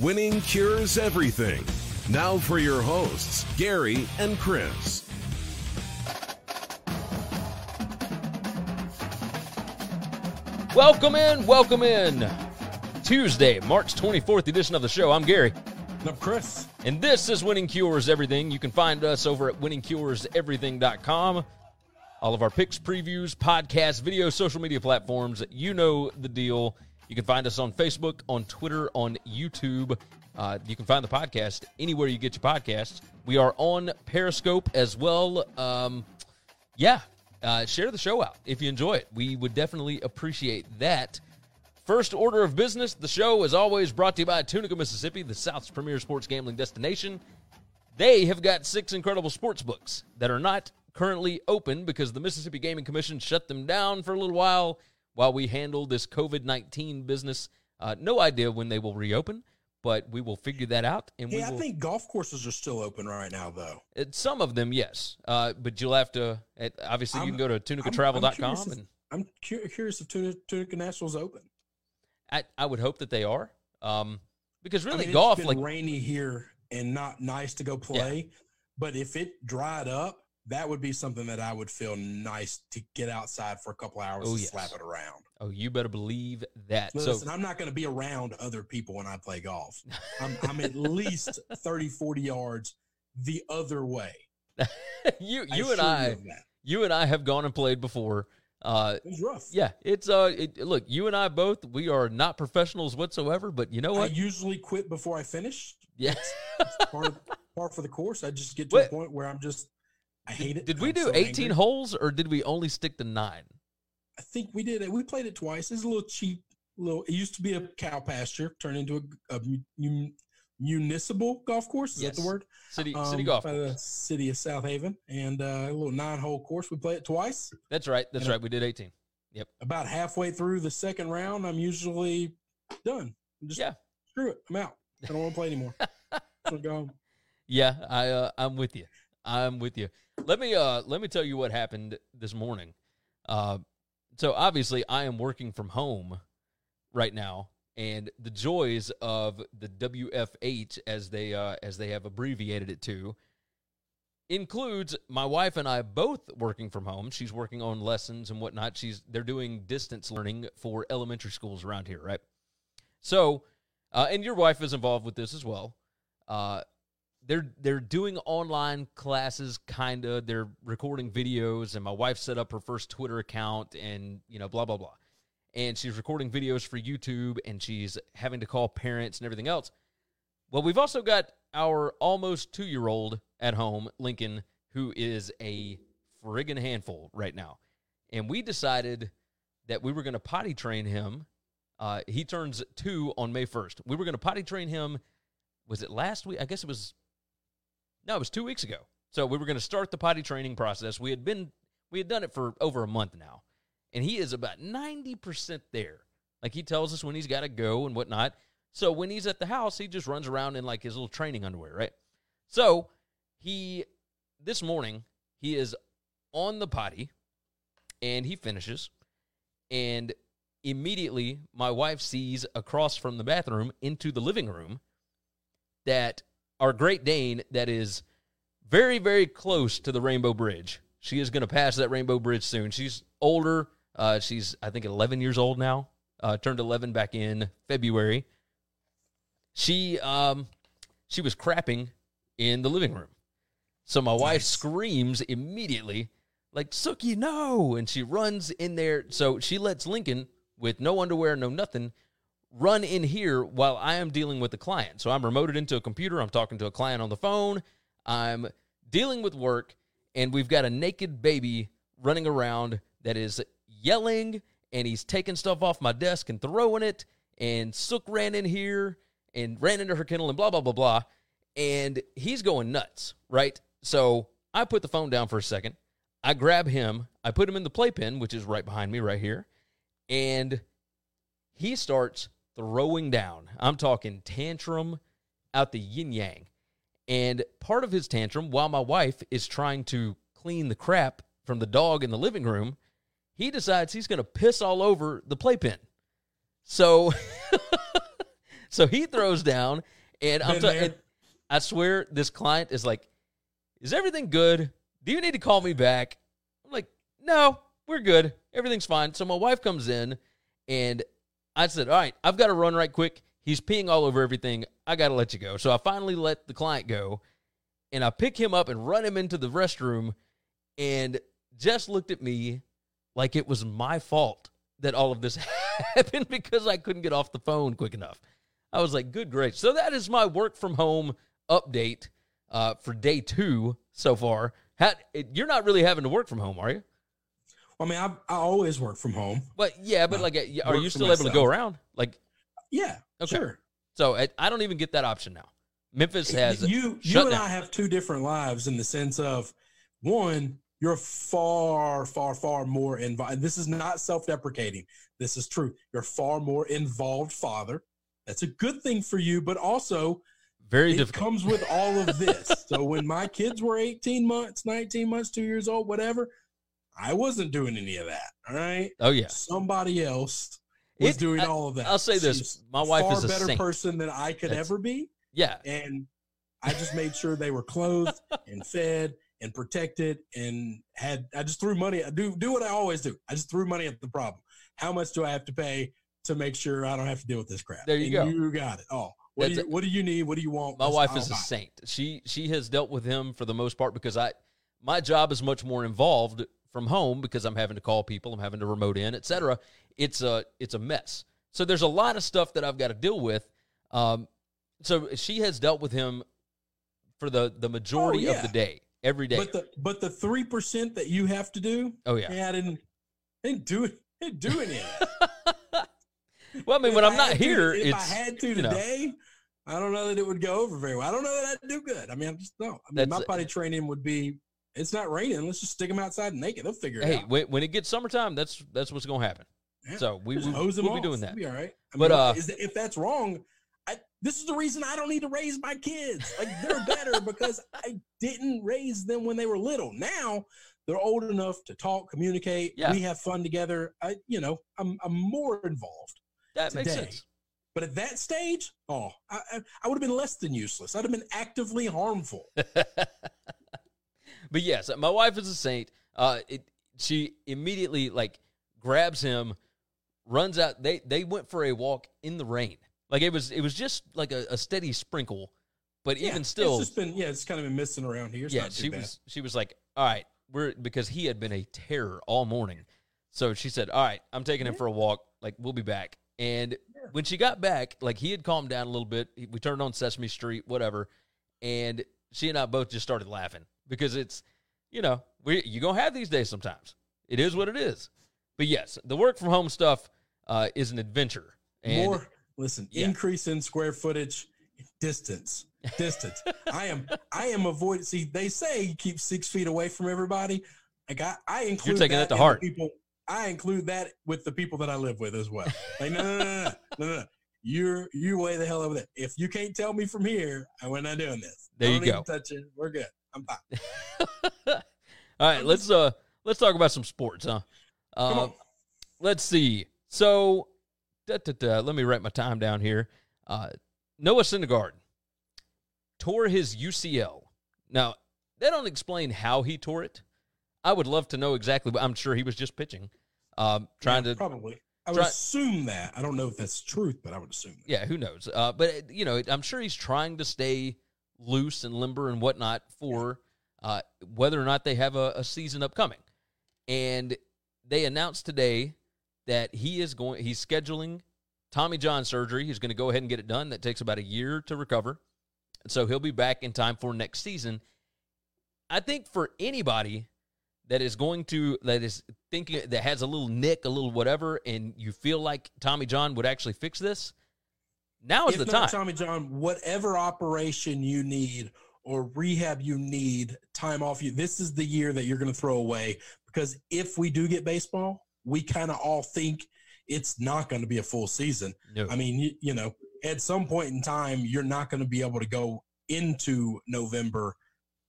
Winning cures everything. Now for your hosts, Gary and Chris. Welcome in, welcome in. Tuesday, March 24th edition of the show. I'm Gary. I'm Chris. And this is Winning Cures Everything. You can find us over at winningcureseverything.com. All of our picks, previews, podcasts, video, social media platforms. You know the deal. You can find us on Facebook, on Twitter, on YouTube. Uh, you can find the podcast anywhere you get your podcasts. We are on Periscope as well. Um, yeah, uh, share the show out if you enjoy it. We would definitely appreciate that. First order of business the show is always brought to you by Tunica, Mississippi, the South's premier sports gambling destination. They have got six incredible sports books that are not currently open because the Mississippi Gaming Commission shut them down for a little while while we handle this COVID 19 business. Uh, no idea when they will reopen, but we will figure that out. And we Yeah, I think golf courses are still open right now, though. uh, some of them, yes. Uh, but you'll have to, obviously, you I'm- can go to I'm- I'm tunicatravel.com curious if- and I'm cu- curious if Tunica, Tunica National's open. I, I would hope that they are. Um, because really, I mean, golf, it's like, rainy here and not nice to go play. But if it dried up, that would be something that I would feel nice to get outside for a couple hours Oh, and yes. slap it around. oh, you better believe that. Listen, I'm not going to be around other people when I play golf. I'm, I'm at least 30, 40 yards the other way. So you, you and I, you and I have gone and played before. Uh, It was rough. yeah, it's uh, it, look, you and I both, we are not professionals whatsoever, but you know what? I usually quit before I finish. yeah. part of, part for the course. I just get to What- a point where I'm just I hate it. Did we I'm do so 18 angry. holes or did we only stick to nine? I think we did it. We played it twice. It's a little cheap. Little. It used to be a cow pasture, turned into a, a mu- municipal golf course. Is Yes. that the word? City, Um, city golf. by the city of South Haven, and uh, a little nine-hole course. We played it twice. That's right. That's and- right. We did 18. Yep. About halfway through the second round, I'm usually done. I'm just Yeah. screw it. I'm out. I don't want to play anymore. To go home. Yeah, I uh, I'm with you. I'm with you. Let me uh let me tell you what happened this morning. Uh, so obviously I am working from home right now, and the joys of the WFH as they uh as they have abbreviated it to includes my wife and I both working from home. She's working on lessons and whatnot. She's they're doing distance learning for elementary schools around here, right? So, uh, and your wife is involved with this as well. Uh, they're they're doing online classes kinda. They're recording videos and my wife set up her first twitter account and you know blah blah blah. And she's recording videos for youtube and she's having to call parents and everything else. Well we've also got our almost two year old at home lincoln who is a friggin handful right now. And we decided that we were going to potty train him uh, he turns two on may 1st we were going to potty train him was it last week? I guess it was no, it was two weeks ago. So we were going to start the potty training process. We had been we had done it for over a month now, and he is about ninety percent there. Like he tells us when he's got to go and whatnot. So when he's at the house, he just runs around in like his little training underwear, right? So he this morning he is on the potty, and he finishes, and immediately my wife sees across from the bathroom into the living room that our Great Dane that is very, very close to the Rainbow Bridge. She is going to pass that Rainbow Bridge soon. She's older. Uh, she's I think 11 years old now. Uh, turned 11 back in February. She um she was crapping in the living room. So my wife Nice. screams immediately, like, Sookie, no. And she runs in there. So she lets Lincoln, with no underwear, no nothing, run in here while I am dealing with the client. So I'm remoted into a computer. I'm talking to a client on the phone. I'm dealing with work. And we've got a naked baby running around that is yelling and he's taking stuff off my desk and throwing it. And Sook ran in here and ran into her kennel and blah, blah, blah, blah. And he's going nuts, right? So I put the phone down for a second. I grab him. I put him in the playpen, which is right behind me, right here. And he starts throwing down. I'm talking tantrum out the yin yang. And part of his tantrum, while my wife is trying to clean the crap from the dog in the living room, he decides he's going to piss all over the playpen. So, so he throws down, and I'm ta- and I swear this client is like, "Is everything good? Do you need to call me back?" I'm like, "No, we're good. Everything's fine." So my wife comes in, and I said, "All right, I've got to run right quick. He's peeing all over everything. I got to let you go." So I finally let the client go, and I pick him up and run him into the restroom, and Jess looked at me like it was my fault that all of this happened because I couldn't get off the phone quick enough. I was like, "Good grace!" So that is my work from home update uh, for day two so far. Ha- you're not really having to work from home, are you? I mean, I, I always work from home. But yeah, but like, are you still able to go around? Like, Yeah, Okay. sure. so I, I don't even get that option now. Memphis has you you and down. I have two different lives in the sense of one, you're far, far, far more involved. This is not self-deprecating. This is true. You're far more involved father. That's a good thing for you, but also very it difficult. comes with all of this. so when my kids were 18 months, 19 months, two years old, whatever, I wasn't doing any of that. All right. oh yeah, Somebody else was It- doing I- all of that. I'll say this, She's my wife is a better saint. person than I could That's- ever be yeah. and I just made sure they were clothed and fed and protected and had I just threw money I do do what I always do. I just threw money at the problem. How much do I have to pay to make sure I don't have to deal with this crap? There you And go. You got it. Oh, what do you what do you need? What do you want? My wife is a saint. She she has dealt with him for the most part because I my job is much more involved from home because I'm having to call people, I'm having to remote in, etc. It's a it's a mess. So there's a lot of stuff that I've got to deal with. Um, so she has dealt with him for the the majority of yeah. the day, every day. But the but the three percent that you have to do, oh yeah. yeah, I didn't I didn't do it. I didn't do any well, I mean, If when I'm I not had to- here, if I had to you know. today, I don't know that it would go over very well. I don't know that I'd do good. I mean, I'm just no. I mean, my potty training would be. It's not raining. Let's just stick them outside naked. They'll figure it hey, out. when, when it gets summertime, that's that's what's gonna happen. Yeah. So we, we we'll be doing that. We'll be all right. I But, mean, uh, that, if that's wrong, I, this is the reason I don't need to raise my kids. Like they're better because I didn't raise them when they were little. Now they're old enough to talk, communicate. Yeah. We have fun together. I, you know, I'm I'm more involved. That makes sense. But at that stage, oh, I, I, I would have been less than useless. I'd have been actively harmful. but yes, my wife is a saint. Uh, it, she immediately like grabs him, runs out. They they went for a walk in the rain. Like it was it was just like a, a steady sprinkle, but Yeah, even still, it's just been yeah, it's kind of been missing around here. It's yeah, she bad. was she was like, all right, we're because he had been a terror all morning. So she said, all right, I'm taking him for a walk. Like we'll be back. And when she got back, like he had calmed down a little bit. We turned on Sesame Street, whatever, and she and I both just started laughing because it's, you know, we you gonna have these days sometimes. It is what it is. But yes, the work from home stuff uh, is an adventure. And More listen, Yeah. increase in square footage, distance, distance. I am I am avoiding. See, they say you keep six feet away from everybody. Like I, I include you're taking that to heart. People, I include that with the people that I live with as well. Like no, no, no, no, no, no, no. You're you way the hell over there. If you can't tell me from here, I we're not doing this. There you go. to Touch it. We're good. I'm fine. all right, let's uh let's talk about some sports, huh? Uh, let's see. So, da, da, da, let me write my time down here. Uh, Noah Syndergaard tore his UCL. Now, they don't explain how he tore it. I would love to know exactly. But I'm sure he was just pitching, um, trying Yeah, to. probably. I would try- assume that. I don't know if that's truth, but I would assume that. Yeah, who knows? Uh, but you know, I'm sure he's trying to stay loose and limber and whatnot for uh, whether or not they have a, a season upcoming. And they announced today that he is going. He's scheduling Tommy John surgery. He's going to go ahead and get it done. That takes about a year to recover, so he'll be back in time for next season. I think for anybody that is going to that is thinking that has a little nick, a little whatever, and you feel like Tommy John would actually fix this, now is if the not time. Tommy John, whatever operation you need or rehab you need, time off you. This is the year that you're going to throw away because if we do get baseball, we kind of all think it's not going to be a full season. No. I mean, you, you know, at some point in time, you're not going to be able to go into November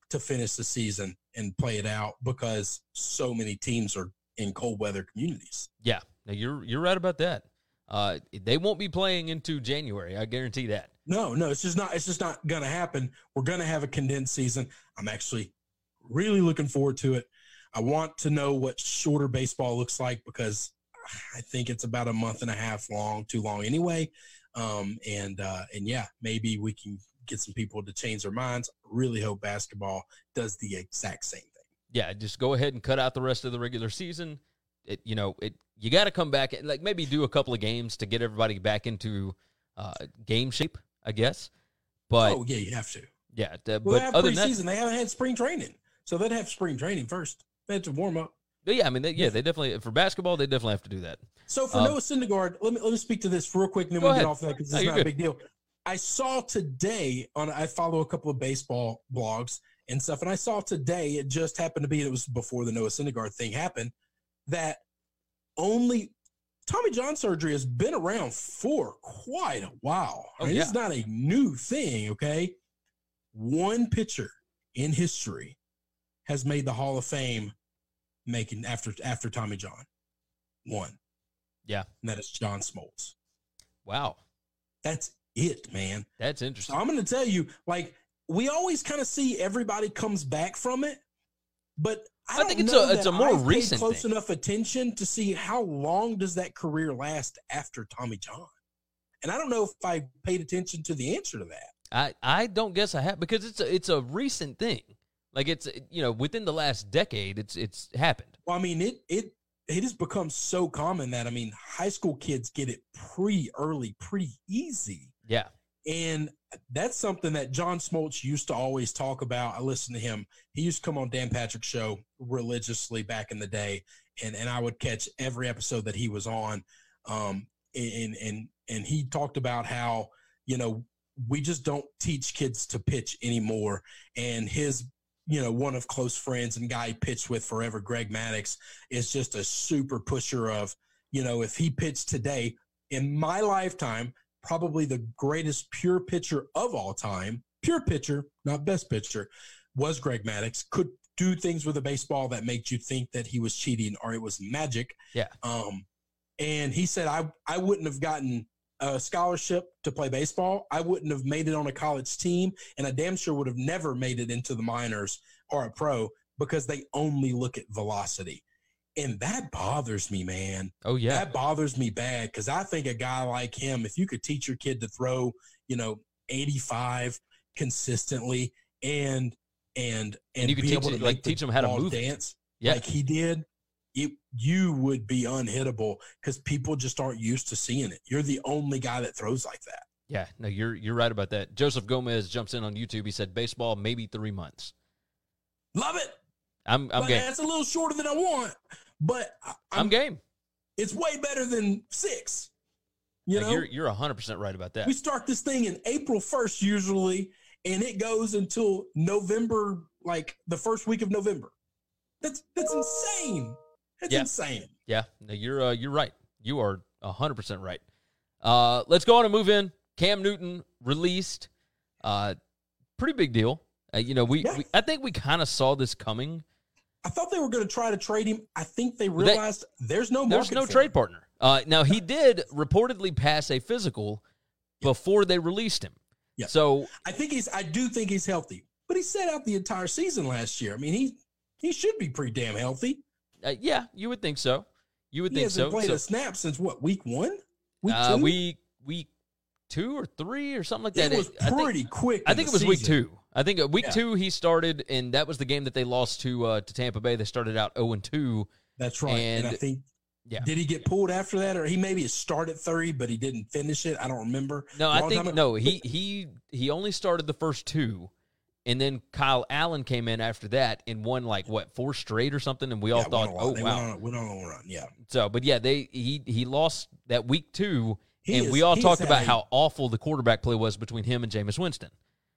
to finish the season and play it out because so many teams are in cold weather communities. Yeah, now you're you're right about that. Uh, they won't be playing into January. I guarantee that. No, no, it's just not. It's just not going to happen. We're going to have a condensed season. I'm actually really looking forward to it. I want to know what shorter baseball looks like because I think it's about a month and a half long, too long anyway. Um, and uh, and yeah, maybe we can get some people to change their minds. Really hope basketball does the exact same thing. Yeah, just go ahead and cut out the rest of the regular season. It, you know, it you got to come back and like maybe do a couple of games to get everybody back into uh, game shape, I guess. But oh yeah, you have to. yeah, the- Well, but they have other than that, preseason. They haven't had spring training, so they'd have spring training first. They had to warm up. but yeah, I mean, they, yeah, they definitely for basketball they definitely have to do that. So for Um, Noah Syndergaard, let me let me speak to this real quick, and then we'll get off of that because it's you're not a big deal. I saw today on I follow a couple of baseball blogs and stuff, and I saw today it just happened to be it was before the Noah Syndergaard thing happened that only Tommy John surgery has been around for quite a while. Oh, I mean, yeah. It's not a new thing. Okay, one pitcher in history has made the Hall of Fame, making after after Tommy John, one Yeah, and that is John Smoltz. wow, That's it, man. that's So interesting. I'm going to tell you, like, we always kind of see everybody comes back from it, but I, I think it's a- it's a more I've recent close thing. enough attention to see how long does that career last after Tommy John. And I don't know if I paid attention to the answer to that. I I don't guess I have because it's a it's a recent thing. Like it's you know within the last decade, it's it's happened. Well, I mean, it it it has become so common that I mean, high school kids get it pretty early, pretty easy. Yeah, And that's something that John Smoltz used to always talk about. I listened to him. He used to come on Dan Patrick's show religiously back in the day, and and I would catch every episode that he was on. Um, and and and he talked about how you know we just don't teach kids to pitch anymore. And his you know one of close friends and guy he pitched with forever, Greg Maddux, is just a super pusher of you know if he pitched today in my lifetime probably the greatest pure pitcher of all time, pure pitcher, not best pitcher, was Greg Maddux. Could do things with a baseball that made you think that he was cheating or it was magic. Yeah. Um, and he said, I, I wouldn't have gotten a scholarship to play baseball. I wouldn't have made it on a college team. And I damn sure would have never made it into the minors or a pro because they only look at velocity. And that bothers me, man oh yeah, that bothers me bad because I think a guy like him, if you could teach your kid to throw, you know, 85 consistently and and and, you could be teach able it- to like, teach 'em how to move dance yeah. like he did, it you would be unhittable because people just aren't used to seeing it. You're the only guy that throws like that. Yeah, no, you're you're right about that. Joseph Gomez jumps in on YouTube. He said baseball maybe three months. Love it. I'm I'm but game. that's a little shorter than I want, but I- I'm, I'm, game. it's way better than six. You Like, know, you're you're hundred percent right about that. We start this thing in April 1st usually, and it goes until November, like the first week of November. That's that's insane. That's Yeah. insane. Yeah, no, you're uh, you're right. You are hundred percent right. Uh, let's go on and move in. Cam Newton released. Uh, pretty big deal. Uh, you know, we, Yeah. we I think we kind of saw this coming. I thought they were going to try to trade him. I think they They- realized there's no There's no trade him. partner. Uh, now he did reportedly pass a physical before they released him. Yeah. So I think he's. I do think he's healthy, but he set out the entire season last year. I mean, he He should be pretty damn healthy. Uh, yeah, you would think so. You would He think hasn't so. played So, a snap since what week one? Week uh, two? week week two or three or something like that. it was I think- pretty quick. I in think it was week two. I think uh, week Yeah. two he started, and that was the game that they lost to uh, to Tampa Bay. They started out zero and two. That's right. And, I think Yeah. did he get pulled after that, or he maybe started thirty, but he didn't finish it? I don't remember. No, I think no. He he he only started the first two, and then Kyle Allen came in after that and won like what four straight or something, and we all Yeah, thought, went a lot. oh They wow. went on, a- went on a run. Yeah, So, but yeah, they he he lost that week two, He and is- we all talked about a- how awful the quarterback play was between him and Jameis Winston.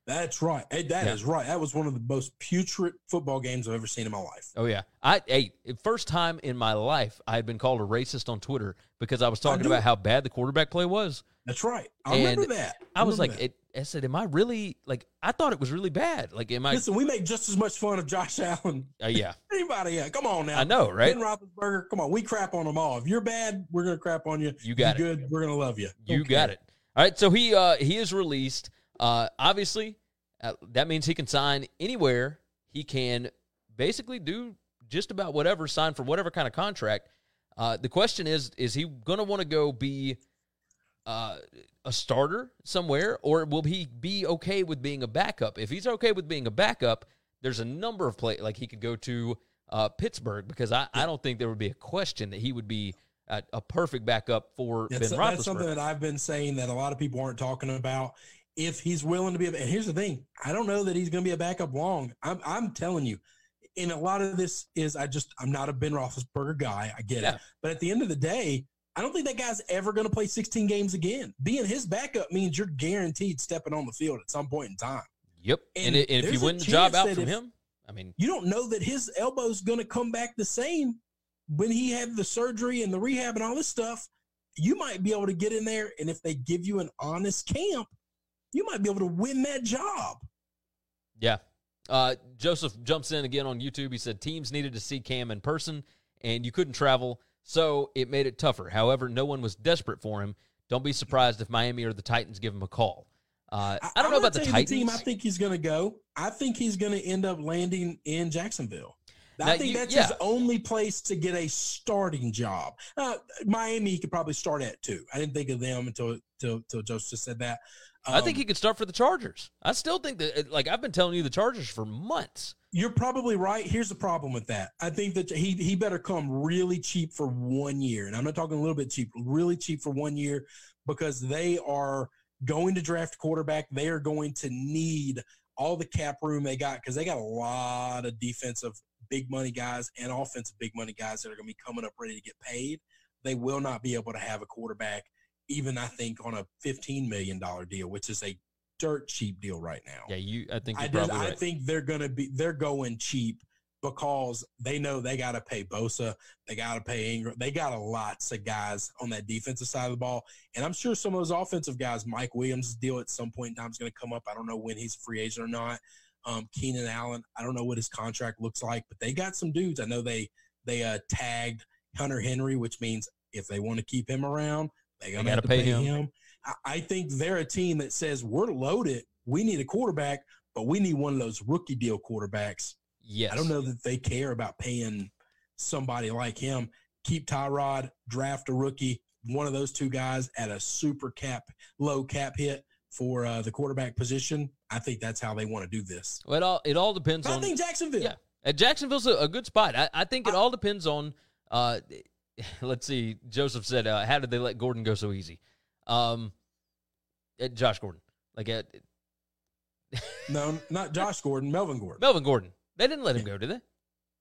That's right. Hey, That is Yeah. right. That was one of the most putrid football games I've ever seen in my life. Oh yeah, I hey, first time in my life I had been called a racist on Twitter because I was talking knew about how bad the quarterback play was. That's right. I And remember that. I was remember like, it, I said, am I really like? I thought it was really bad. Like, am I? listen, we make just as much fun of Josh Allen. Uh, yeah, Anybody? Yeah, come on now. I know, right? Ben Roethlisberger. Come on, we crap on them all. If you're bad, we're gonna crap on you. You got If it. you're Good, we're gonna love you. You got it. All right, so he uh he is released. Uh obviously, uh, that means he can sign anywhere. He can basically do just about whatever, sign for whatever kind of contract. Uh the question is is he going to want to go be uh a starter somewhere or will he be okay with being a backup? If he's okay with being a backup, there's a number of play like he could go to uh Pittsburgh because I, I don't think there would be a question that he would be a, a perfect backup for That's, Ben that's something that I've been saying that a lot of people aren't talking about. If he's willing to be, and here's the thing, I don't know that he's going to be a backup long. I'm, I'm telling you, and a lot of this is I just I'm not a Ben Roethlisberger guy. I get Yeah. it, but at the end of the day, I don't think that guy's ever going to play 16 games again. Being his backup means you're guaranteed stepping on the field at some point in time. Yep. And, And and if you win the job out from if- him, I mean, You don't know that his elbow's going to come back the same when he had the surgery and the rehab and all this stuff. You might be able to get in there, and if they give you an honest camp, you might be able to win that job. yeah. Uh, Joseph jumps in again on YouTube. He said teams needed to see Cam in person, and you couldn't travel, so it made it tougher. However, no one was desperate for him. Don't be surprised if Miami or the Titans give him a call. Uh, I, don't I'm know about the Titans. team I think he's going to go. I think he's going to end up landing in Jacksonville. Now, I think you- that's yeah. his only place to get a starting job. Uh, Miami, he could probably start at too. I didn't think of them until until, until Joseph said that. I think Um, he could start for the Chargers. I still think that, like I've been telling you, the Chargers for months. You're probably right. Here's the problem with that. I think that he he better come really cheap for one year, and I'm not talking a little bit cheap, really cheap for one year, because they are going to draft quarterback. They are going to need all the cap room they got because they got a lot of defensive big money guys and offensive big money guys that are going to be coming up ready to get paid. They will not be able to have a quarterback, even I think on a 15 million dollar deal, which is a dirt cheap deal right now. Yeah, you. I think I, just, probably I think they're gonna be they're going cheap because they know they got to pay Bosa, they got to pay Ingram, they got a lots of guys on that defensive side of the ball, and I'm sure some of those offensive guys, Mike Williams' deal at some point in time is going to come up. I don't know when he's a free agent or not. Um, Keenan Allen, I don't know what his contract looks like, but they got some dudes. I know they they uh, tagged Hunter Henry, which means if they want to keep him around, they have gotta pay pay, him. him. I, I think they're a team that says we're loaded. We need a quarterback, but we need one of those rookie deal quarterbacks. yes. I don't know that they care about paying somebody like him. Keep Tyrod, draft a rookie, one of those two guys at a super cap, low cap hit for uh, the quarterback position. I think that's how they want to do this. Well, it all it all depends But I think Jacksonville. Yeah, Uh, Jacksonville's a, a good spot. I, I think it all depends on. Uh, let's see. Joseph said, uh, "How did they let Gordon go so easy?" Um, uh, Josh Gordon, like uh, No, not Josh Gordon, Melvin Gordon. Melvin Gordon. They didn't let him go, did they?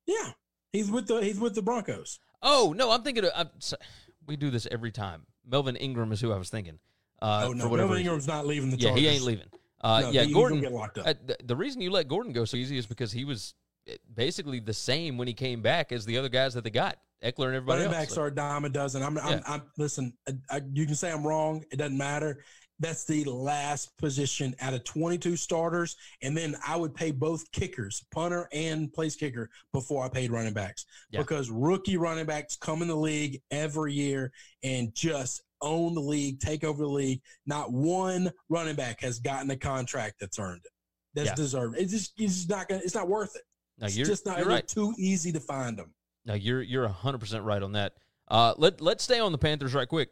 Yeah, he's with the he's with the Broncos. Oh no, I'm thinking. Of, I'm, so- we do this every time. Melvin Ingram is who I was thinking. Uh, oh no, Melvin. Ingram's not leaving the Yeah, Chargers. he ain't leaving. Uh, No, yeah, he- he Gordon. get locked up. Uh, the, the reason you let Gordon go so easy is because he was uh, basically the same when he came back as the other guys that they got, Ekeler and everybody Running backs are a dime a dozen. I'm, I'm, Yeah. I'm listen. I, I, you can say I'm wrong. It doesn't matter. That's the last position out of 22 starters, and then I would pay both kickers, punter and place kicker, before I paid running backs Yeah. because rookie running backs come in the league every year and just own the league, take over the league. Not one running back has gotten a contract that's earned it, that's Yeah. deserved. It's just it's just not gonna. It's not worth it. No, It's you're just not you're right. too easy to find them. No, you're you're hundred percent right on that. Uh, let let's stay on the Panthers right quick.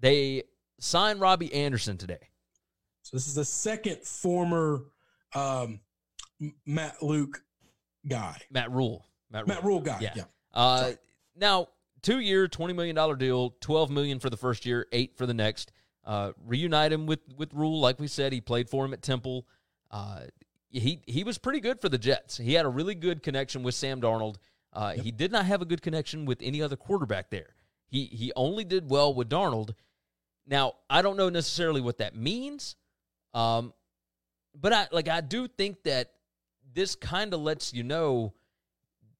They signed Robbie Anderson today. So this is the second former um, Matt Luke guy, Matt Rhule. Matt Rhule. Matt Rhule guy. Yeah. Yeah. Uh, now two year, twenty million dollar deal, twelve million for the first year, eight for the next. Uh, reunite him with with Rhule, like we said, he played for him at Temple. Uh, he he was pretty good for the Jets. He had a really good connection with Sam Darnold. Uh, He did not have a good connection with any other quarterback there. He he only did well with Darnold. Now I don't know necessarily what that means, um, but I like I do think that this kind of lets you know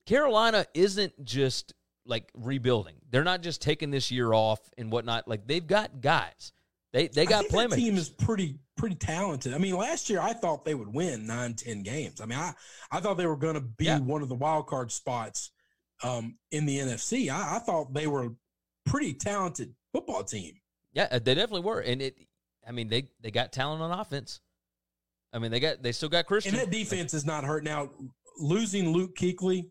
Carolina isn't just like rebuilding. They're not just taking this year off and whatnot. Like they've got guys. They they got playmakers. team is pretty pretty talented. I mean, last year I thought they would win nine, ten games. I mean, I I thought they were going to be Yeah. one of the wild card spots um, in the NFC. I, I thought they were a pretty talented football team. yeah, uh, they definitely were. And it, I mean, they they got talent on offense. I mean, they got they still got Christian. And that defense is not hurt now. Losing Luke Kuechly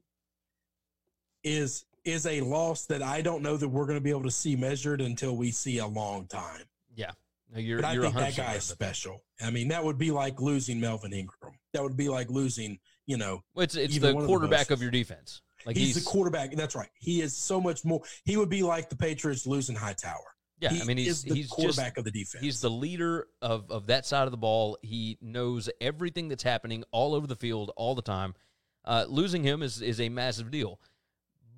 is is a loss that I don't know that we're going to be able to see measured until we see a long time. Yeah, you're But I think that guy is special. I mean, that would be like losing Melvin Ingram. That would be like losing, you know, Well, it's it's the one of the quarterback of your defense. Like he's, the quarterback. That's right. He is so much more. He would be like the Patriots losing Hightower. Yeah, he I mean he's the he's just quarterback of the defense. He's the leader of, of that side of the ball. He knows everything that's happening all over the field all the time. Uh, losing him is, is a massive deal.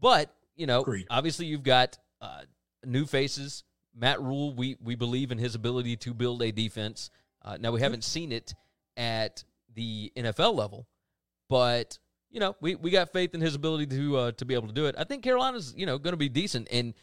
But, you know, Agreed. obviously you've got uh, new faces. Matt Rhule, we, we believe in his ability to build a defense. Uh, now, we haven't seen it at the NFL level, but, you know, we, we got faith in his ability to uh, to be able to do it. I think Carolina's, you know, going to be decent. And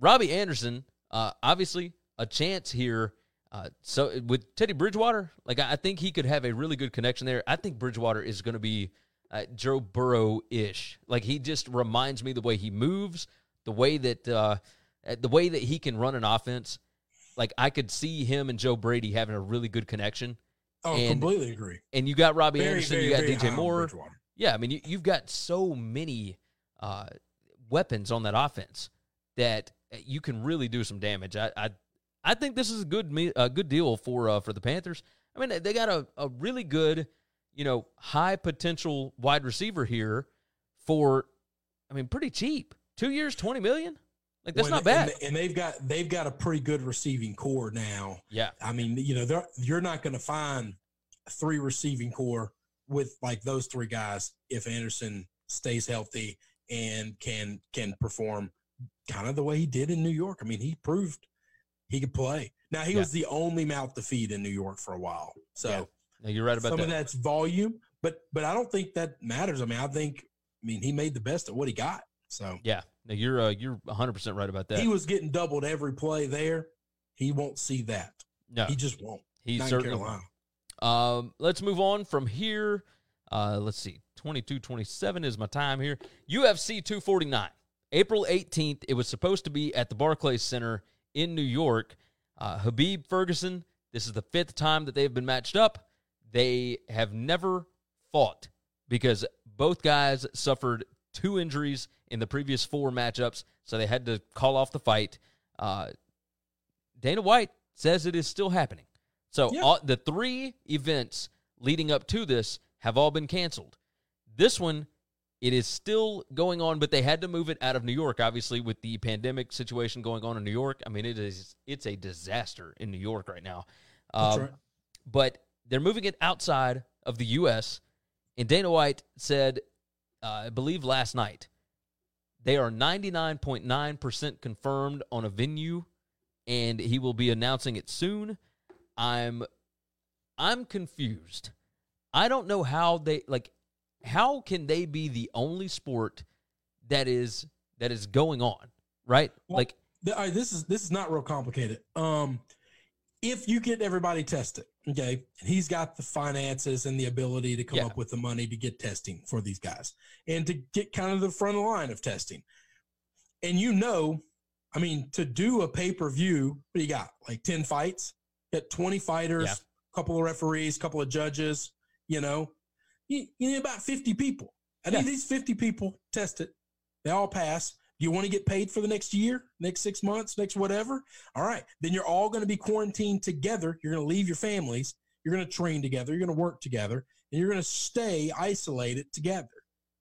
Robbie Anderson, uh, obviously a chance here. Uh, so with Teddy Bridgewater, like I think he could have a really good connection there. I think Bridgewater is going to be uh, Joe Burrow ish. Like he just reminds me the way he moves, the way that uh, the way that he can run an offense. Like I could see him and Joe Brady having a really good connection. oh, and- completely agree. And you got Robbie Very, Anderson, very, you got DJ Moore. Yeah, I mean, you, you've got so many uh, weapons on that offense that you can really do some damage. I, I, I think this is a good me- a good deal for uh, for the Panthers. I mean, they got a, a really good, you know, high potential wide receiver here for, I mean, pretty cheap. Two years, twenty million. Like that's not bad. And, and they've got they've got a pretty good receiving corps now. yeah, I mean, you know, they're- you're not going to find three receiving corps with like those three guys if Anderson stays healthy and can can perform kind of the way he did in New York. I mean, he proved he could play. Now he Yeah. was the only mouth to feed in New York for a while, so Yeah, no, you're right about some that. of that's volume, but but I don't think that matters. I mean, I think I mean he made the best of what he got. So Yeah, no, you're uh, you're 100 percent right about that. he was getting doubled every play there. He won't see that. no, He just won't. he Not certainly. Carolina. Um, let's move on from here. Uh, let's see. 22 27 is my time here. UFC 249. April 18th. It was supposed to be at the Barclays Center in New York. Uh, Khabib Ferguson. This is the fifth time that they've been matched up. They have never fought because both guys suffered two injuries in the previous four matchups, so they had to call off the fight. Uh, Dana White says it is still happening. So Yeah. all, the three events leading up to this have all been canceled. This one, it is still going on, but they had to move it out of New York, obviously, with the pandemic situation going on in New York. I mean, it is it's a disaster in New York right now. Um, right. But they're moving it outside of the U.S. And Dana White said, uh, I believe last night, they are 99.9% confirmed on a venue, and he will be announcing it soon. I'm I'm confused. I don't know how they like how can they be the only sport that is that is going on, right? Well, like Th- all right, this is this is not real complicated. Um, if you get everybody tested, okay, and he's got the finances and the ability to come Yeah. up with the money to get testing for these guys and to get kind of the front line of testing, and you know, I mean, to do a pay per view, what do you got? Like ten fights, got twenty fighters, Yeah. couple of referees, a couple of judges. You know, you, you need about fifty people. I need Yeah. these 50 people tested. They all pass. You want to get paid for the next year, next six months, next whatever? All right. Then you're all going to be quarantined together. You're going to leave your families. You're going to train together. You're going to work together and you're going to stay isolated together.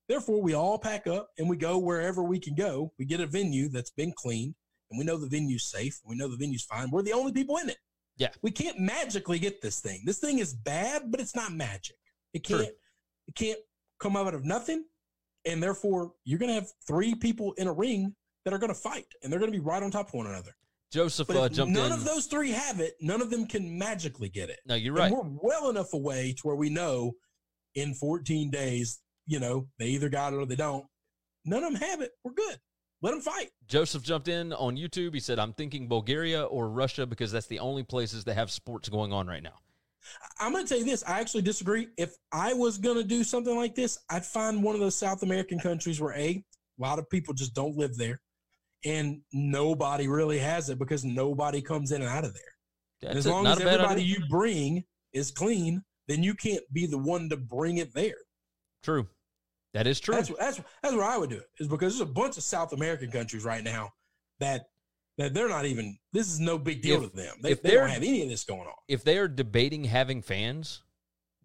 Therefore, we all pack up and we go wherever we can go. We get a venue that's been cleaned and we know the venue's safe. We know the venue's fine. We're the only people in it. Yeah. We can't magically get this thing. This thing is bad, but it's not magic. It can't it can't come out of nothing. And therefore, you're going to have three people in a ring that are going to fight and they're going to be right on top of one another. Joseph uh, jumped none in. of those three have it, none of them can magically get it. no, you're And right. we're well enough away to where we know in 14 days, you know, they either got it or they don't. None of them have it. We're good. Let them fight. Joseph jumped in on YouTube. He said, "I'm thinking Bulgaria or Russia because that's the only places that have sports going on right now." I'm going to tell you this. I actually disagree. If I was going to do something like this, I'd find one of those South American countries where A, a lot of people just don't live there and nobody really has it because nobody comes in and out of there. As long as everybody idea. you bring is clean, then you can't be the one to bring it there. True, that is true. That's that's that's where I would do it. Is because there's a bunch of South American countries right now that that they're not even. This is no big deal If- to them. They, if they don't have any of this going on. if they are debating having fans,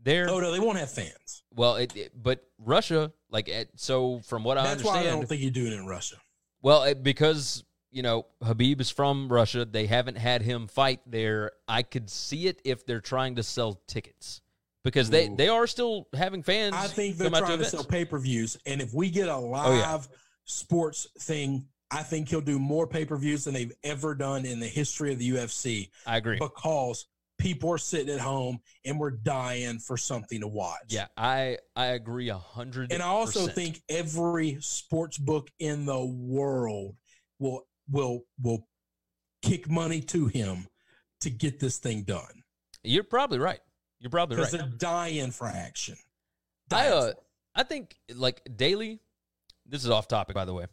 they're Oh no, they won't have fans. well. It, it- but Russia, like, so from what I That's why I understand, don't think you do it in Russia. Well, it, because you know Khabib is from Russia, they haven't had him fight there. I could see it if they're trying to sell tickets because they Ooh. they are still having fans. I think they're trying to sell pay per views, and if we get a live Oh, yeah. sports thing, I think he'll do more pay per views than they've ever done in the history of the UFC I agree. because people are sitting at home and we're dying for something to watch. Yeah, I I agree a hundred. And I also think every sports book in the world will will will kick money to him to get this thing done you're probably right. You're probably because they're dying for action. I uh, for. I think like daily. This is off topic, by the way.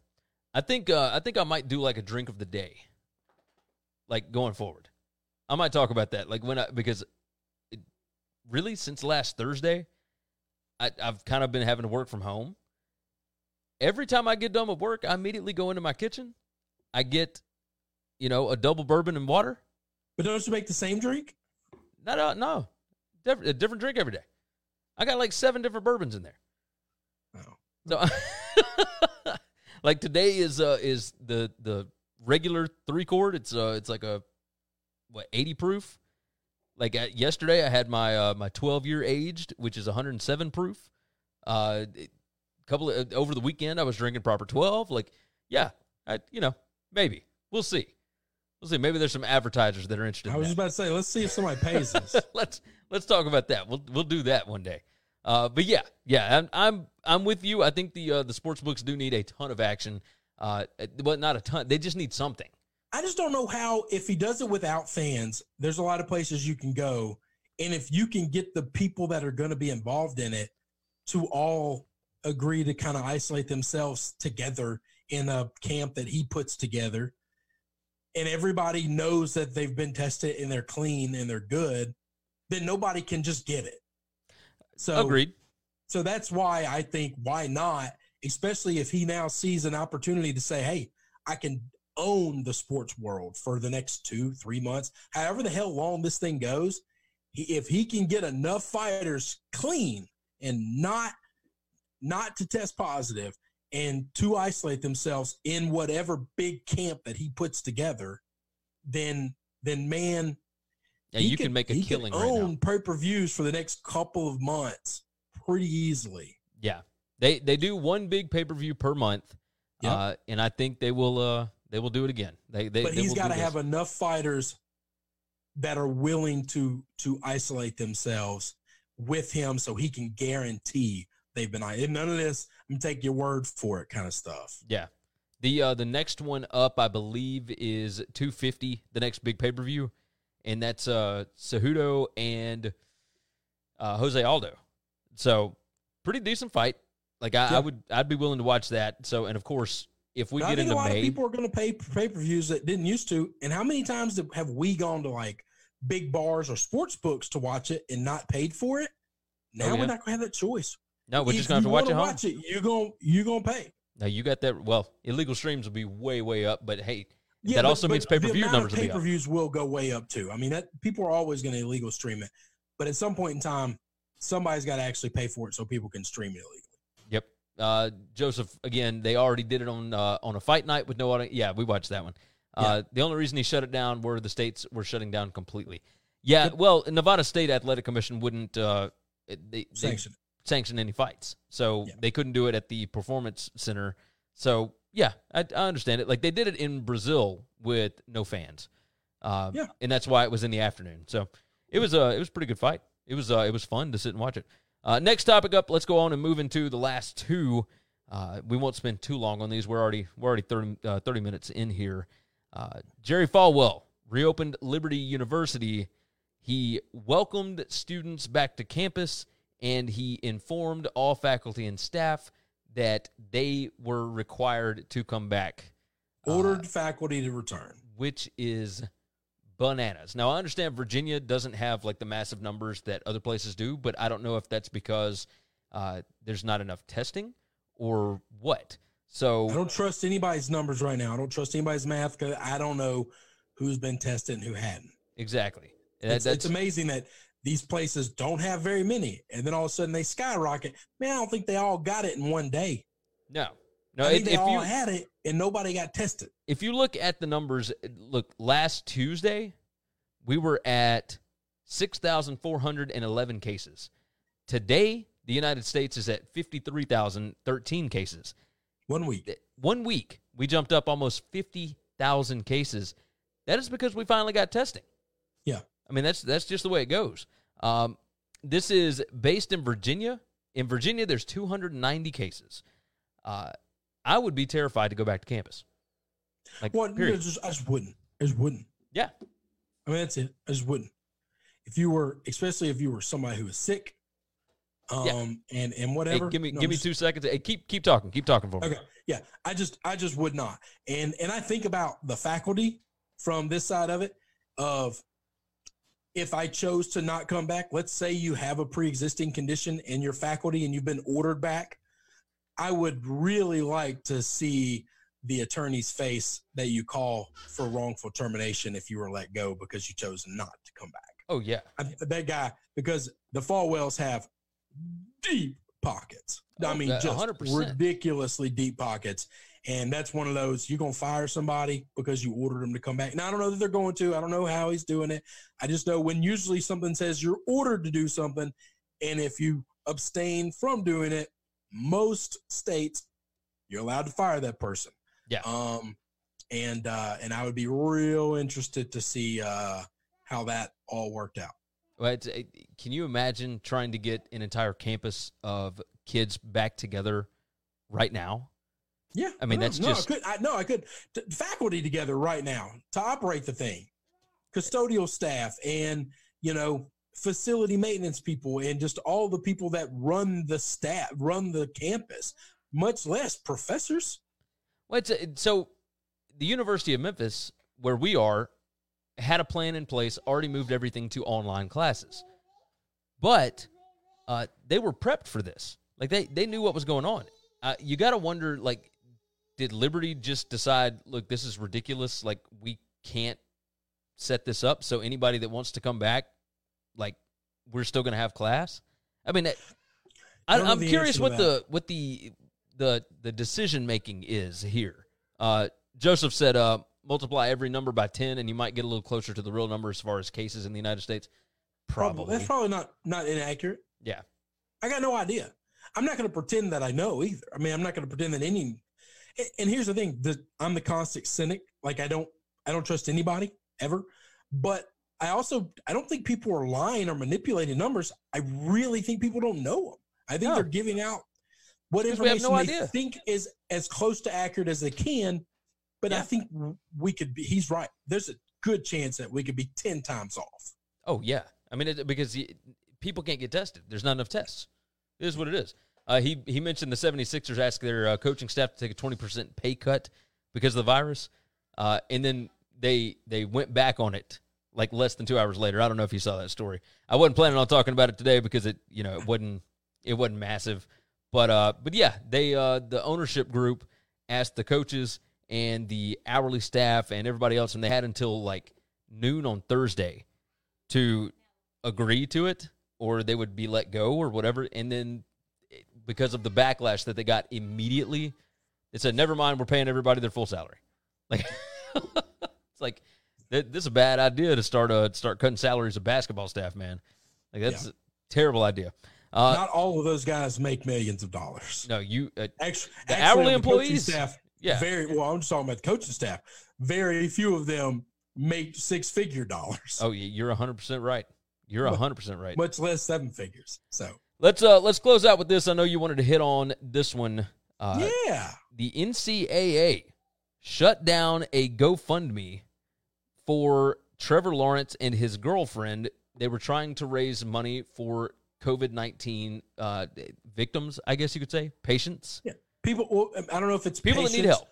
I think uh, I think I might do like a drink of the day, like going forward. I might talk about that, like when I because it, really since last Thursday, I, I've kind of been having to work from home. Every time I get done with work, I immediately go into my kitchen. I get, you know, a double bourbon and water. but don't you make the same drink? Uh, no, Diff- a different drink every day. I got like seven different bourbons in there. Oh. So, like today is uh is the the regular three quart. It's uh it's like a what eighty proof. Like uh, yesterday, I had my uh, my twelve year aged, which is one hundred and seven proof. Uh, it- couple of, over the weekend, I was drinking proper twelve. Like, yeah, I you know maybe we'll see, we'll see. Maybe there's some advertisers that are interested. I was just about to say, let's see if somebody pays us. let's let's talk about that. We'll we'll do that one day. Uh, but yeah, yeah, I'm I'm I'm with you. I think the uh, the sports books do need a ton of action. Uh, well, not a ton. They just need something. I just don't know how if he does it without fans. There's a lot of places you can go, and if you can get the people that are going to be involved in it to all agree to kind of isolate themselves together in a camp that he puts together, and everybody knows that they've been tested and they're clean and they're good, then nobody can just get it. So Agreed. So that's why I think why not, especially if he now sees an opportunity to say, "Hey, I can own the sports world for the next two, three months, however the hell long this thing goes." He, if he can get enough fighters clean and not not to test positive and to isolate themselves in whatever big camp that he puts together, then then man, Yeah, you can make a he killing can right own pay per views for the next couple of months pretty easily. Yeah, they they do one big pay per view per month, Yep. uh, and I think they will uh they will do it again. They they but they he's got to have enough fighters that are willing to to isolate themselves with him, so he can guarantee they've been. None of this, I'm take your word for it, kind of stuff. Yeah. The uh, the next one up, I believe, is 250. The next big pay per view, and that's uh, Cejudo and uh, Jose Aldo. So pretty decent fight. Like I, I would, I'd be willing to watch that. So, and of course, if we But I get into lot May, of people are going to pay pay per views that didn't used to. And how many times have we gone to like big bars or sports books to watch it and not paid for it? Oh, now Oh, yeah. we're not going to have that choice. No, we're if just have to watch it home. Watch it. You're gonna you're gonna pay. Now you got that. Well, illegal streams will be way, way up, but hey, Yeah, that but- also but means pay per view numbers will Pay per views will go way up too. I mean, that people are always going to illegal stream it, but at some point in time, somebody's got to actually pay for it so people can stream it illegally. Yep. Uh, Joseph, again, they already did it on uh, on a fight night with no audience. Yeah, we watched that one. Uh, The only reason he shut it down were the states were shutting down completely. Yeah, well, Nevada State Athletic Commission wouldn't uh, they, they Sanction it. sanction any fights, so Yeah. they couldn't do it at the performance center. So yeah, I, I understand it. Like they did it in Brazil with no fans. Uh, Yeah. and that's why it was in the afternoon. So it was a it was a pretty good fight. It was uh, it was fun to sit and watch it. Uh, next topic up. Let's go on and move into the last two. Uh, we won't spend too long on these. We're already we're already 30, uh, 30 minutes in here. Uh, Jerry Falwell reopened Liberty University. He welcomed students back to campus and he informed all faculty and staff that they were required to come back, Ordered faculty to return. which is bananas. Now, I understand Virginia doesn't have like the massive numbers that other places do, but I don't know if that's because uh, there's not enough testing or what. So I don't trust anybody's numbers right now. I don't trust anybody's math because I don't know who's been tested and who hadn't. exactly. That- It's, it's amazing that these places don't have very many, and then all of a sudden they skyrocket. Man, I don't think they all got it in one day. no, no. I think if- they all you had it, and nobody got tested. if you look at the numbers, look, last Tuesday, we were at 6,411 cases. Today, the United States is at 53,013 cases. One week. One week, we jumped up almost 50,000 cases. That is because we finally got testing. Yeah. I mean, that's that's just the way it goes. Um, this is based in Virginia. In Virginia, there's 290 cases. Uh, I would be terrified to go back to campus. Like, Well, you know, just, I just wouldn't. I just wouldn't. Yeah. I mean, that's it. I just wouldn't. If you were, especially if you were somebody who was sick, um, Yeah. and and Hey, whatever. give me No, give me just- two seconds. Hey, keep keep talking. Keep talking for me. Okay. Yeah. I just I just would not. And and I think about the faculty from this side of it of if I chose to not come back, let's say you have a pre-existing condition and you're faculty and you've been ordered back, I would really like to see the attorney's face that you call for wrongful termination if you were let go because you chose not to come back. Oh yeah. I, that guy because the Falwells have deep pockets. I Oh, mean, uh, just 100%. ridiculously deep pockets. And that's one of those you're gonna fire somebody because you ordered them to come back. Now I don't know that they're going to. I don't know how he's doing it. I just know when usually something says you're ordered to do something, and if you abstain from doing it, most states you're allowed to fire that person. Yeah. Um, and uh, and I would be real interested to see uh how that all worked out. Well, can you imagine trying to get an entire campus of kids back together right now? Yeah, I mean, no, that's no, just- I could. I, no, I could. T- faculty together right now to operate the thing, custodial staff, and you know, facility maintenance people, and just all the people that run the staff, run the campus. Much less professors. Well, it's, it- so the University of Memphis, where we are, had a plan in place, already moved everything to online classes, but uh, they were prepped for this. Like they they knew what was going on. Uh, you got to wonder, like, did Liberty just decide, look, this is ridiculous. Like we can't set this up, so anybody that wants to come back, like, we're still going to have class. I mean, it- I I, don't know I'm curious what the what the the the decision making is here. Uh, Joseph said, uh, multiply every number by ten, and you might get a little closer to the real number as far as cases in the United States. Probably, That's probably not not inaccurate. yeah. I got no idea. I'm not going to pretend that I know either. I mean, I'm not going to pretend that any. and- And here's the thing: the, I'm the constant cynic. Like I don't, I don't trust anybody ever. But I also, I don't think people are lying or manipulating numbers. I really think people don't know them. I think No. they're giving out what information no they idea. think is as close to accurate as they can. But I think we could be. He's right. There's a good chance that we could be ten times off. Oh yeah, I mean it, because y people can't get tested. There's not enough tests. It is what it is. Uh, he he mentioned the 76ers asked their uh, coaching staff to take a 20% pay cut because of the virus, uh, and then they they went back on it like less than two hours later. I don't know if you saw that story. I wasn't planning on talking about it today because it you know it wasn't it wasn't massive, but uh, but yeah, they uh, the ownership group asked the coaches and the hourly staff and everybody else, and they had until like noon on Thursday to agree to it, or they would be let go or whatever. And then because of the backlash that they got immediately, they said, "Never mind, we're paying everybody their full salary." Like it's like this is a bad idea to start uh start cutting salaries of basketball staff, man. Like that's Yeah. a terrible idea. Uh, Not all of those guys make millions of dollars. no, you uh, Actually, The actually, hourly employees? staff, Yeah. very well. I'm just talking about the coaching staff. Very few of them make six figure dollars, oh, you're hundred percent right. You're hundred percent right. much less seven figures. So Let's uh let's close out with this. I know you wanted to hit on this one. Uh, yeah, the NCAA shut down a GoFundMe for Trevor Lawrence and his girlfriend. They were trying to raise money for COVID nineteen uh, victims, I guess you could say, patients, yeah. People, well, I don't know if it's people that need help.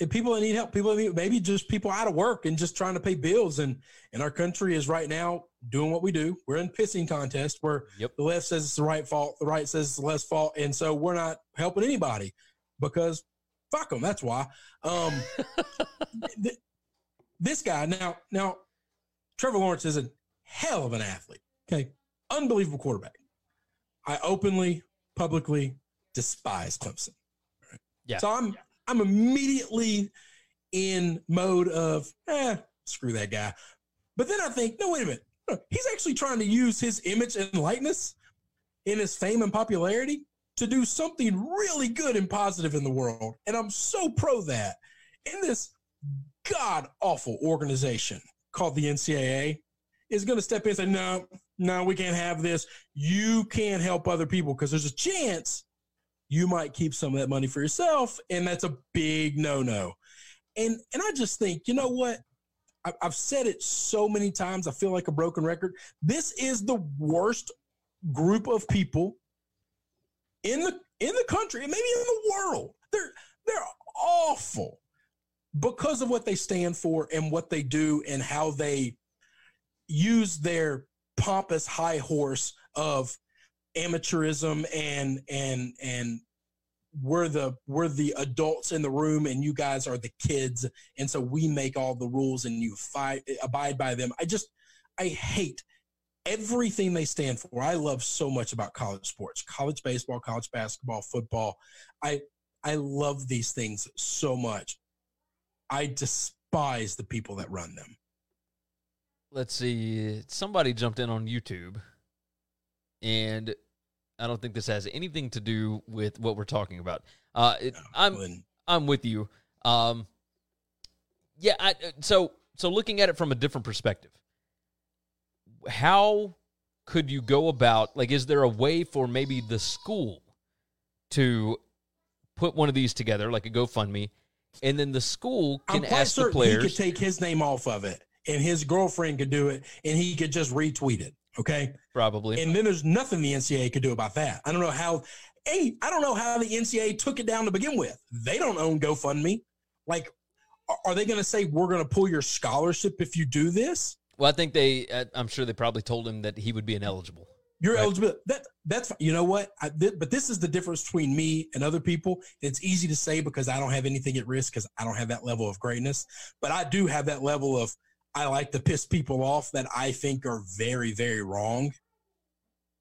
if people that need help, people that need, maybe just people out of work and just trying to pay bills. And and our country is right now doing what we do. We're in pissing contest where Yep. the left says it's the right fault, the right says it's the left fault, and so we're not helping anybody because fuck them. That's why. Um, th- this guy now now Trevor Lawrence is a hell of an athlete. Okay, unbelievable quarterback. I openly, publicly despise Clemson. Yeah. So I'm I'm immediately in mode of eh, screw that guy. But then I think, no, wait a minute. No, He's actually trying to use his image and likeness in his fame and popularity to do something really good and positive in the world. And I'm so pro that. In this god awful organization called the NCAA is going to step in and say, no, no, we can't have this. You can't help other people because there's a chance you might keep some of that money for yourself. And that's a big no no. And, and I just think, you know what? I- I've said it so many times. I feel like a broken record. This is the worst group of people in the in the country and maybe in the world. They're they're awful because of what they stand for and what they do and how they use their pompous high horse of amateurism and and and we're the we're the adults in the room and you guys are the kids. And so we make all the rules and you fight abide by them. I just i hate everything they stand for. I love so much about college sports college baseball college basketball football. I i love these things so much i despise the people that run them Let's see. Somebody jumped in on YouTube, and I don't think this has anything to do with what we're talking about. Uh, it, I'm When- I'm with you. Um, yeah. I, uh, so so looking at it from a different perspective, how could you go about? Like, is there a way for maybe the school to put one of these together, like a GoFundMe, and then the school can I'm ask the certain he could take his name off of it, and his girlfriend could do it, and he could just retweet it. Okay, probably. and then there's nothing the NCAA could do about that. I don't know how. Hey, I don't know how the NCAA took it down to begin with. They don't own GoFundMe. Like, are- are they going to say we're going to pull your scholarship if you do this? Well, I think they. uh, I'm sure they probably told him that he would be ineligible. You're Right. eligible. That that's you know what. I, thi- but this is the difference between me and other people. It's easy to say because I don't have anything at risk because I don't have that level of greatness. But I do have that level of I like to piss people off that I think are very very wrong.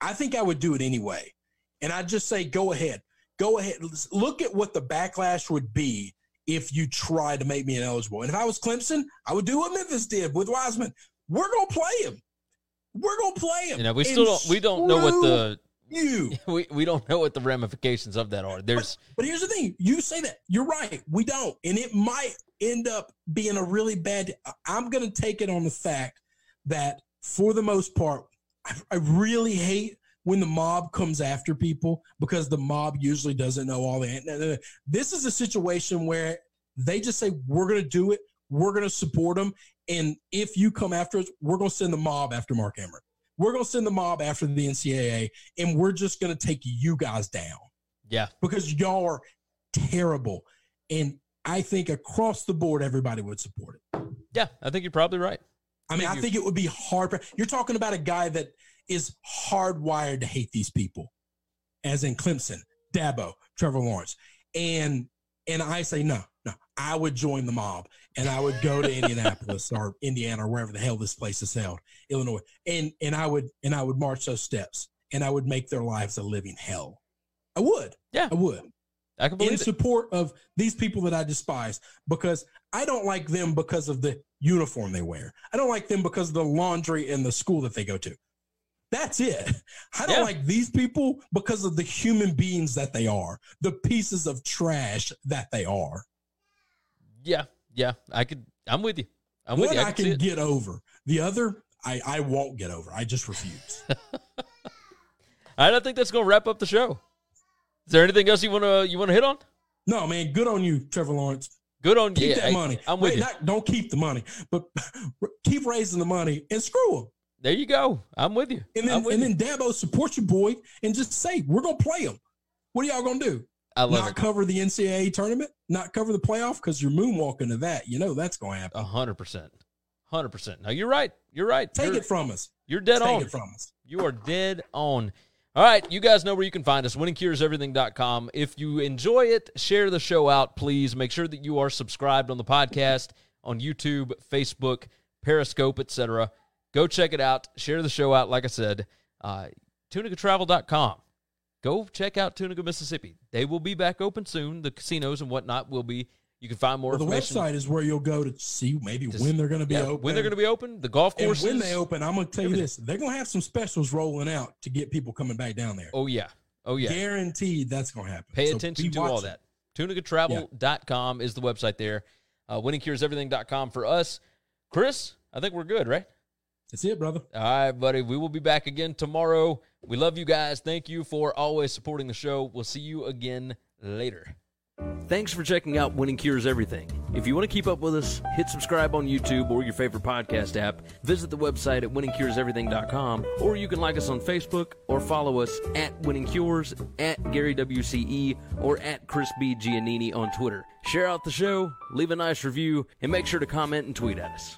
I think I would do it anyway, and I'd just say go ahead, go ahead. Look at what the backlash would be if you tried to make me ineligible. And if I was Clemson, I would do what Memphis did with Wiseman. We're gonna play him. We're gonna play him. You know, we still don't. We don't know what the. you. We, we don't know what the ramifications of that are. There's But here's the thing: you say that you're right. We don't, and it might end up being a really bad. I'm going to take it on the fact that, for the most part, I, I really hate when the mob comes after people because the mob usually doesn't know all the. This is a situation where they just say we're going to do it. We're going to support them, and if you come after us, we're going to send the mob after Mark Emmert. We're going to send the mob after the NCAA, and we're just going to take you guys down yeah. because y'all are terrible. And I think across the board, everybody would support it. Yeah, I think you're probably right. I mean, I think it would be hard. You're talking about a guy that is hardwired to hate these people. as in Clemson, Dabo, Trevor Lawrence, and and I say no, no, I would join the mob and I would go to Indianapolis or Indiana or wherever the hell this place is held, Illinois, and and I would and I would march those steps and I would make their lives a living hell. I would, Yeah. I would I can in believe it. support of these people that I despise because I don't like them because of the uniform they wear. I don't like them because of the laundry and the school that they go to. That's it. I don't Yeah. like these people because of the human beings that they are, the pieces of trash that they are. Yeah, yeah. I could. I'm with you. I'm with One you. I, I can, get over. The other, I, I won't get over. I just refuse. I don't think that's gonna wrap up the show. Is there anything else you wanna you wanna hit on? no, man, good on you, Trevor Lawrence. Good on Keep yeah, that I- money. I'm with Wait, you. Not, don't keep the money, but keep raising the money and screw them. There you go. I'm with you. And then and you. then Dabo support your boy and just say we're gonna play him. What are y'all gonna do? I love Not it. cover the NCAA tournament? Not cover the playoff because you're moonwalking to that. You know that's gonna happen. A hundred percent. Hundred percent. No, you're right. You're right. Take you're, it from us. You're dead Take on. it from us. You are dead on. All right, you guys know where you can find us, winningcureseverything.com. If you enjoy it, share the show out, please. Make sure that you are subscribed on the podcast on YouTube, Facebook, Periscope, etc. Go check it out. Share the show out, like I said. Uh, TunicaTravel.com. Go check out Tunica, Mississippi. They will be back open soon. The casinos and whatnot will be. You can find more Well, the website is where you'll go to see maybe to- when they're gonna be yeah, open. When they're going to be open. The golf and when they open, I'm gonna tell you this: they're gonna have some specials rolling out to get people coming back down there. Oh, yeah. Oh, yeah. Guaranteed that's gonna happen. Pay So attention to all watching. that. TunicaTravel.com is the website there. Uh, winningcureseverything.com for us. Chris, I think we're good, right? That's it, brother. All right, buddy. We will be back again tomorrow. We love you guys. Thank you for always supporting the show. We'll see you again later. Thanks for checking out Winning Cures Everything. If you want to keep up with us, hit subscribe on YouTube or your favorite podcast app. Visit the website at winningcureseverything.com, or you can like us on Facebook or follow us at Winning Cures, at Gary WCE, or at Chris B. Giannini on Twitter. Share out the show, leave a nice review, and make sure to comment and tweet at us.